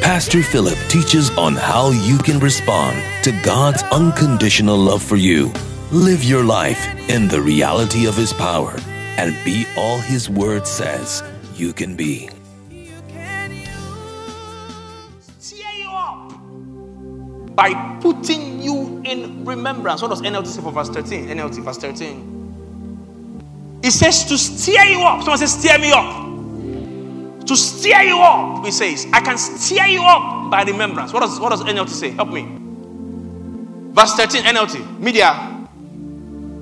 Pastor Philip teaches on how you can respond to God's unconditional love for you. Live your life in the reality of His power and be all His Word says you can be. Tear you up by putting you in remembrance. What does NLT say for verse 13? NLT, verse 13. It says to steer you up. Someone says, steer me up. To steer you up, he says, I can steer you up by remembrance. What does, what does NLT say? Help me. Verse 13, NLT, media.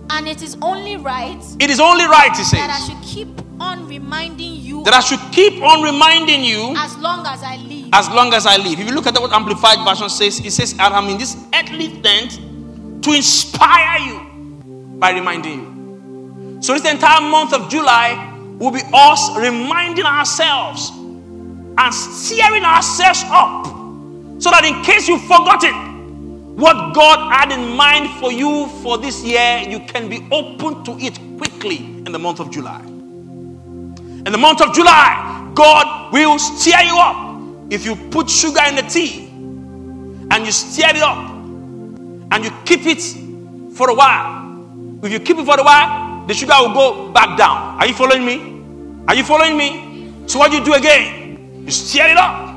And it is only right It is only right, he says. that I should keep on reminding you that I should keep on reminding you as long as I live. as long as I live. If you look at what Amplified Version says, it says, I am in this earthly tent to inspire you by reminding you. So, this entire month of July will be us reminding ourselves and steering ourselves up so that in case you've forgotten what God had in mind for you for this year, you can be open to it quickly in the month of July. In the month of July, God will steer you up. If you put sugar in the tea and you stir it up and you keep it for a while, if you keep it for a while, the sugar will go back down. Are you following me? Are you following me? So, what you do again? You stir it up.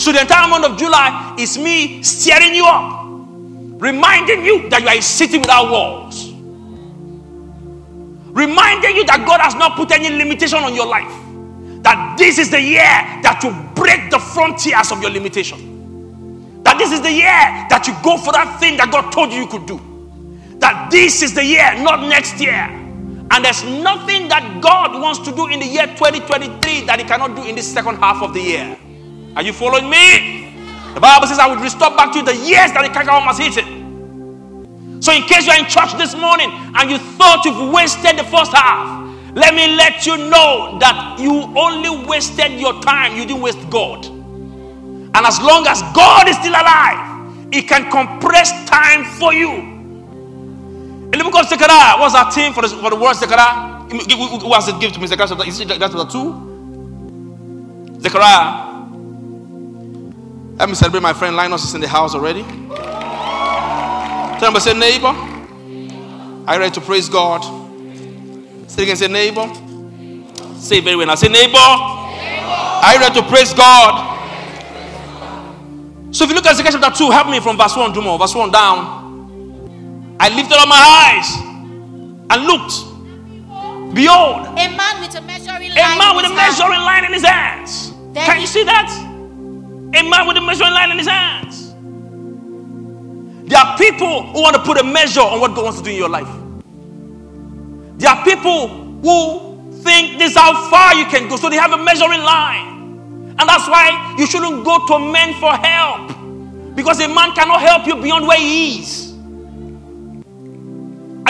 So, the entire month of July is me stirring you up, reminding you that you are a city without walls reminding you that God has not put any limitation on your life. That this is the year that you break the frontiers of your limitation. That this is the year that you go for that thing that God told you you could do. That this is the year, not next year. And there's nothing that God wants to do in the year 2023 that He cannot do in this second half of the year. Are you following me? The Bible says, I will restore back to you the years that the cankerworm has eaten. So, in case you're in church this morning and you thought you've wasted the first half, let me let you know that you only wasted your time, you didn't waste God. And as long as God is still alive, He can compress time for you. In the book of Zechariah, what's our team for the, for the word Zechariah? Who has it give to me? Zechariah chapter, is it chapter 2? Zechariah. Let me celebrate my friend Linus is in the house already. Tell him, say, neighbor, you ready to praise God? Say again, say, neighbor. Say very well now. Say, neighbor, you ready to praise God? So if you look at Zechariah chapter 2, help me from verse 1 to more. Verse 1 down. I lifted up my eyes and looked. Behold, A man with a measuring a line. man in with a hand. measuring line in his hands. Then Can you see that? A man with a measuring line in his hands. There are people who want to put a measure on what God wants to do in your life. There are people who think this is how far you can go, so they have a measuring line. And that's why you shouldn't go to men for help. Because a man cannot help you beyond where he is.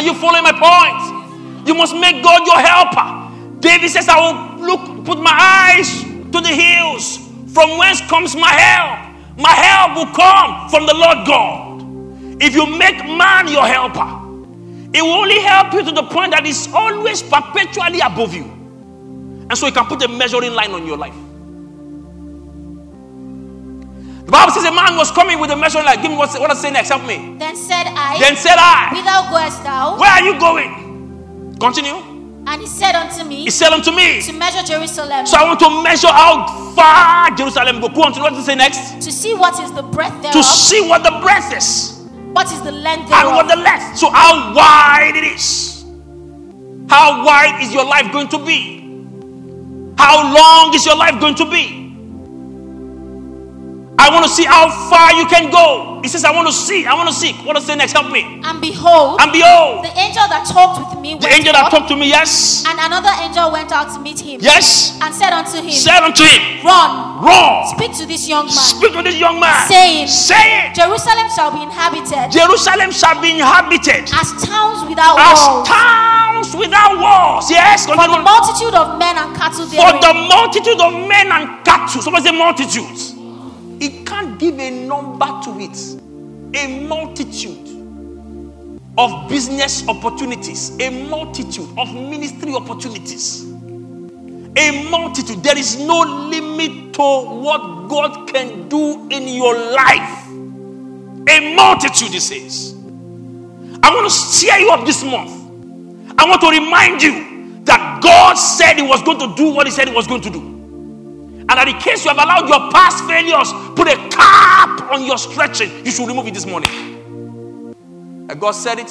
Are you following my point? You must make God your helper. David says, I will look, put my eyes to the hills. From whence comes my help? My help will come from the Lord God. If you make man your helper, it will only help you to the point that it's always perpetually above you. And so you can put a measuring line on your life. The Bible says a man was coming with a measuring line. Give me what's, what I say next? Help me. Then said I, Then said I, Whither goest thou? Where are you going? Continue. And he said unto me, He said unto me, To measure Jerusalem, So I want to measure how far Jerusalem go. Go on to what it say next? to see what is the breadth there. To see what the breadth is what is the length and what the length. So how wide it is. How wide is your life going to be? How long is your life going to be? I want to see how far you can go. He says, I want to see, I want to see. What does say next? Help me. And behold, And behold, the angel that talked with me the angel that talked to me, yes, and another angel went out to meet him yes, and said unto him, said unto him, Run, Run, speak to this young man, speak to this young man, saying, say it. Jerusalem shall be inhabited Jerusalem shall be inhabited as towns without as walls, towns without walls. Yes, for the multitude of men and cattle for the multitude of men and cattle. Somebody say multitudes. He can't give a number to it. A multitude of business opportunities, a multitude of ministry opportunities. A multitude. There is no limit to what God can do in your life. A multitude, he says. I want to cheer you up this month. I want to remind you that God said He was going to do what He said He was going to do. And that in case you have allowed your past failures put a cap on your stretching, you should remove it this morning. And God said it,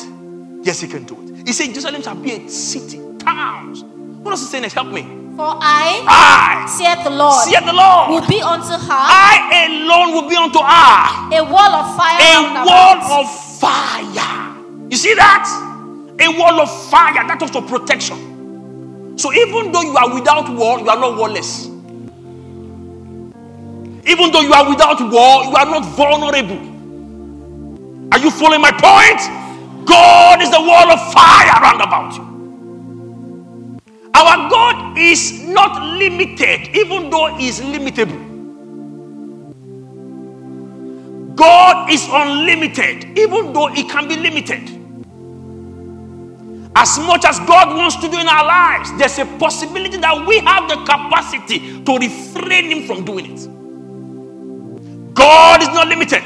yes, He can do it. He said, Jerusalem shall be a city, towns. What does He say next? Help me. For I, I, saith the Lord, saith the Lord, will be unto her I alone will be unto her a wall of fire a about. wall of fire. You see that? A wall of fire that talks of protection. So even though you are without wall, you are not warless. Even though you are without war, you are not vulnerable. Are you following my point? God is the wall of fire round about you. Our God is not limited, even though He is limitable. God is unlimited, even though He can be limited. As much as God wants to do in our lives, there's a possibility that we have the capacity to refrain Him from doing it. God is not limited.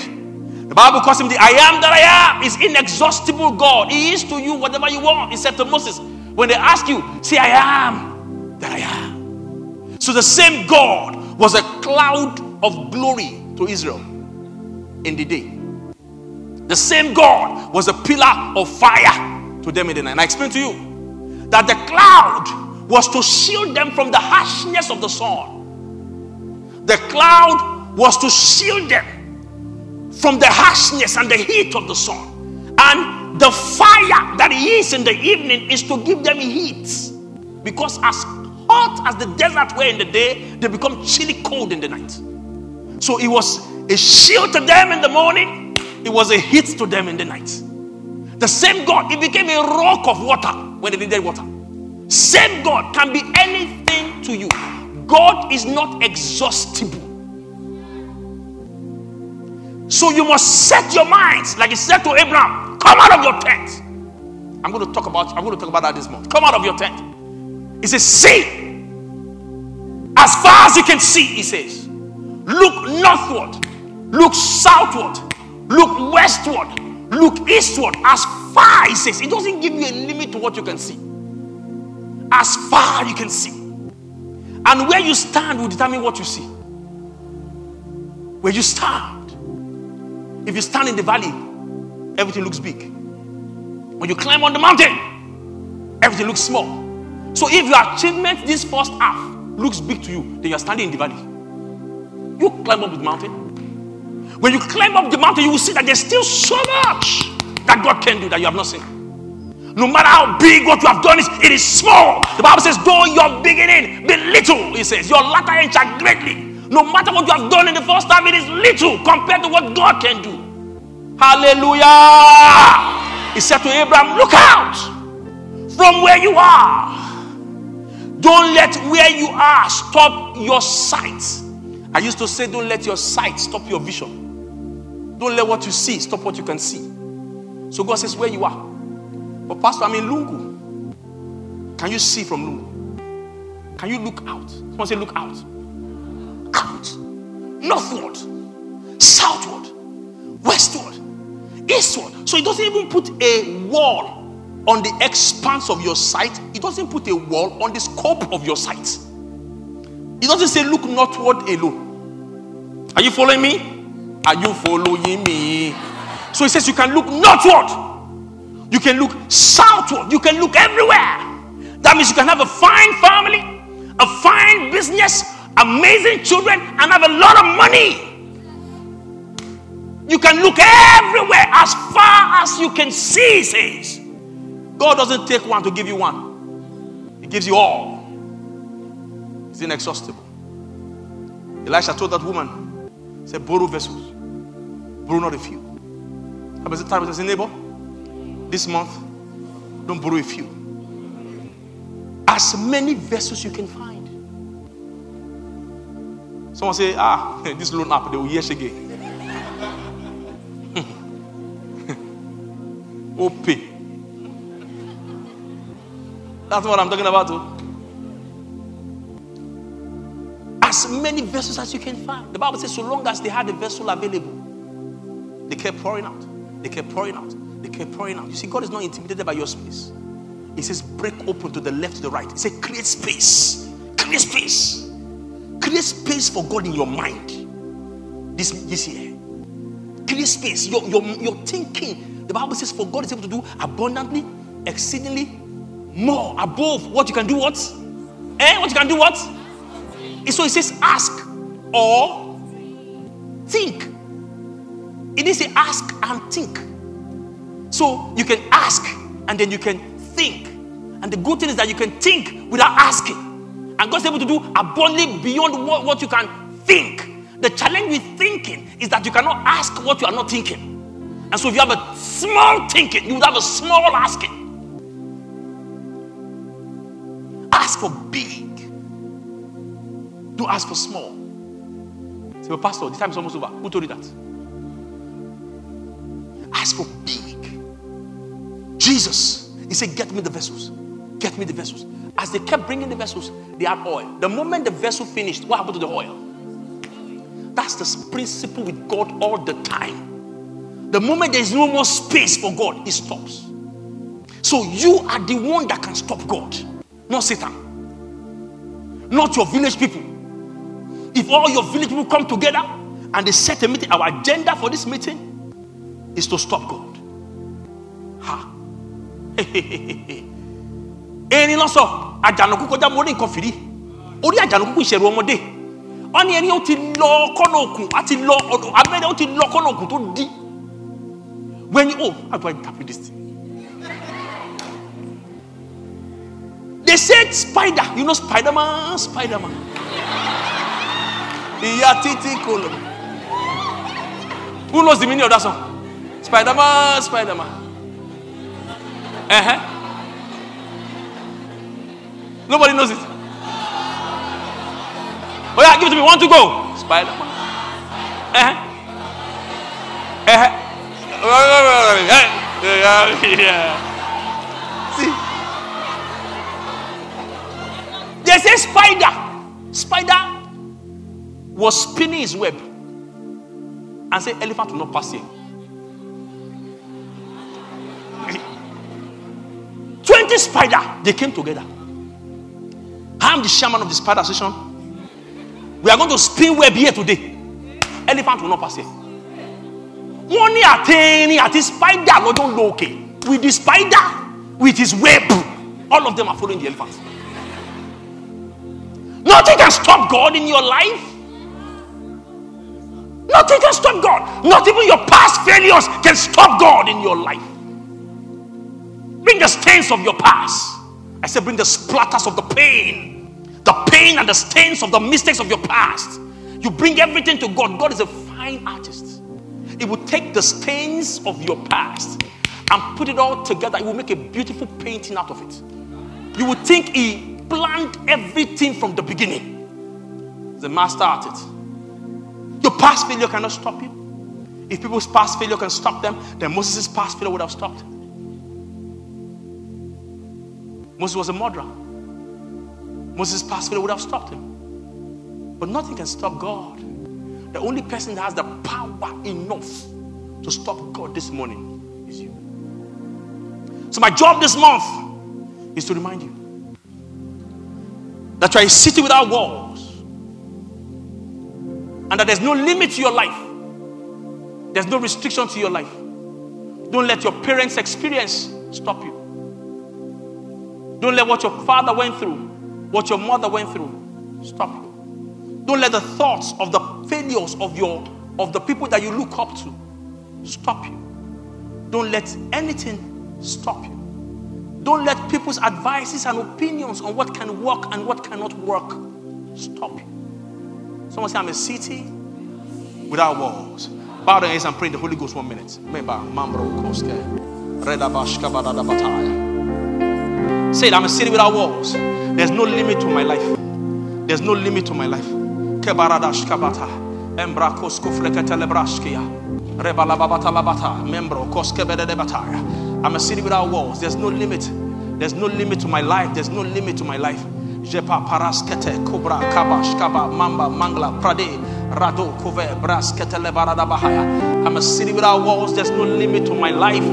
The Bible calls Him the I am that I am, is inexhaustible God. He is to you whatever you want. He said to Moses, when they ask you, say, I am that I am. So the same God was a cloud of glory to Israel in the day. The same God was a pillar of fire to them in the night. And I explained to you that the cloud was to shield them from the harshness of the sun. The cloud was to shield them from the harshness and the heat of the sun. And the fire that is in the evening is to give them heat. Because as hot as the desert were in the day, they become chilly cold in the night. So it was a shield to them in the morning, it was a heat to them in the night. The same God, it became a rock of water when they needed water. Same God can be anything to you. God is not exhaustible. So you must set your minds, like he said to Abraham, come out of your tent. I'm going to talk about I'm going to talk about that this month. Come out of your tent. He says, see. As far as you can see, he says, look northward, look southward, look westward, look eastward. As far, he says, it doesn't give you a limit to what you can see. As far you can see. And where you stand will determine what you see. Where you stand. If you stand in the valley, everything looks big. When you climb on the mountain, everything looks small. So if your achievement this first half looks big to you, then you're standing in the valley. You climb up the mountain. When you climb up the mountain, you will see that there's still so much that God can do that you have not seen. No matter how big what you have done is, it is small. The Bible says, though your beginning be little, it says, your latter end shall greatly. No matter what you have done in the first time, it is little compared to what God can do. Hallelujah. He said to Abraham, Look out from where you are. Don't let where you are stop your sight. I used to say, Don't let your sight stop your vision. Don't let what you see stop what you can see. So God says, Where you are. But, Pastor, I'm in Lungu. Can you see from Lungu? Can you look out? Someone say, Look out. Out. Northward, southward, westward, eastward. So it doesn't even put a wall on the expanse of your sight, it doesn't put a wall on the scope of your sight. It doesn't say, Look northward alone. Are you following me? Are you following me? So he says, You can look northward. You can look southward. You can look everywhere. That means you can have a fine family, a fine business, amazing children, and have a lot of money. You can look everywhere as far as you can see, says. God doesn't take one to give you one, He gives you all. It's inexhaustible. Elisha told that woman, said, borrow vessels, borrow not a few. How many times I say, neighbor, this month, don't borrow a few. As many vessels you can find. Someone say, ah, this loan app, they will hear again. OP. That's what I'm talking about. Too. As many vessels as you can find. The Bible says, so long as they had a vessel available, they kept pouring out. They kept pouring out. They kept pouring out. You see, God is not intimidated by your space. He says, break open to the left, to the right. He said, create space. Create space. Create space for God in your mind this, this year. Create space. Your, your, your thinking. The Bible says, for God is able to do abundantly, exceedingly, more above what you can do what? Eh? What you can do what? So it says, ask or think. It didn't say ask and think. So you can ask and then you can think. And the good thing is that you can think without asking. And God's able to do abundantly beyond what, what you can think. The challenge with thinking is that you cannot ask what you are not thinking. And so if you have a small thinking, you would have a small asking. Ask for big. Don't ask for small. Say, well, Pastor, the time is almost over. Who told you that? Ask for big. Jesus, he said, Get me the vessels. Get me the vessels. As they kept bringing the vessels, they had oil. The moment the vessel finished, what happened to the oil? That's the principle with God all the time. The moment there is no more space for God, it stops. So you are the one that can stop God, not Satan, not your village people. If all your village people come together and they set a meeting, our agenda for this meeting is to stop God. Ha. ẹni lọ sọ àjànàkú kọjá mo rí nǹkan fìrí. Orí àjànàkú ìṣẹ̀rù ọmọdé. Wọn ní ẹni ó ti lọ kọ́nà òkun á ti lọ abẹ́rẹ́ ó ti lọ kọ́nà òkun tó dí when you oh how do I interpret this thing? They said spider you know spiderman? Spiderman. Ìyá títí kò lọ. Who knows the meaning of that song? Spiderman spiderman. Uh-huh. Nobody knows it. Oh yeah, give it to me. One to go. Spider. Uh-huh. Uh-huh. Yeah. See. They say spider. Spider was spinning his web and say elephant will not pass here. 20 spider, they came together. I'm the chairman of the spider association. We are going to spin web here today. Elephant will not pass here. Wọ́n ní àtẹ̀rín àti spider lọ́jọ́ ń lo òkè. With the spider, with his web, all of them are following the elephant. Nothing can stop God in your life. Nothing can stop God. Not even your past failures can stop God in your life. Bring the stains of your past. I said, bring the splatters of the pain, the pain and the stains of the mistakes of your past. You bring everything to God. God is a fine artist. He will take the stains of your past and put it all together. He will make a beautiful painting out of it. You would think He planned everything from the beginning. The master at it. Your past failure cannot stop you. If people's past failure can stop them, then Moses' past failure would have stopped. Moses was a murderer. Moses' failure would have stopped him. But nothing can stop God. The only person that has the power enough to stop God this morning is you. So, my job this month is to remind you that you are a city without walls and that there's no limit to your life, there's no restriction to your life. Don't let your parents' experience stop you. Don't let what your father went through, what your mother went through, stop you. Don't let the thoughts of the failures of your of the people that you look up to stop you. Don't let anything stop you. Don't let people's advices and opinions on what can work and what cannot work stop you. Someone say, I'm a city without walls. Bow down and pray in the Holy Ghost one minute. Say it, I'm a city without walls. There's no limit to my life. There's no limit to my life. Kebaradashka bata. Embra kosko fleketelebrashkia. Rebalababata labata. Membro koske bededebataya. I'm a city without walls. There's no limit. There's no limit to my life. There's no limit to my life. Jepa paraskete kubra kabash kaba mamba mangla prade rado kove braskete lebarada bahaya. I'm a city without walls. There's no limit to my life.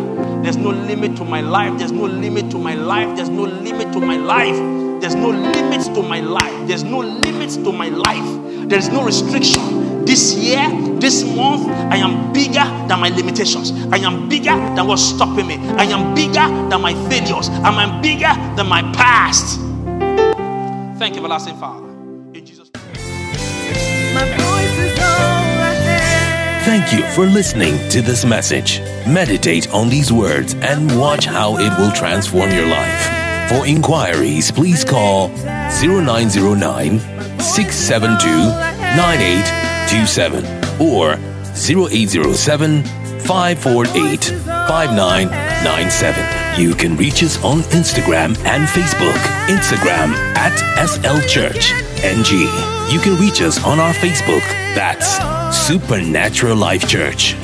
There's no limit to my life. There's no limit to my life. There's no limit to my life. There's no limits to my life. There's no limits to my life. There's no restriction. This year, this month, I am bigger than my limitations. I am bigger than what's stopping me. I am bigger than my failures. I am bigger than my past. Thank you, everlasting Father. In Jesus' name. My voice is all I have. Thank you for listening to this message. Meditate on these words and watch how it will transform your life. For inquiries, please call 0909 672 9827 or 0807 548 5997. You can reach us on Instagram and Facebook. Instagram at SL Church NG. You can reach us on our Facebook. That's Supernatural Life Church.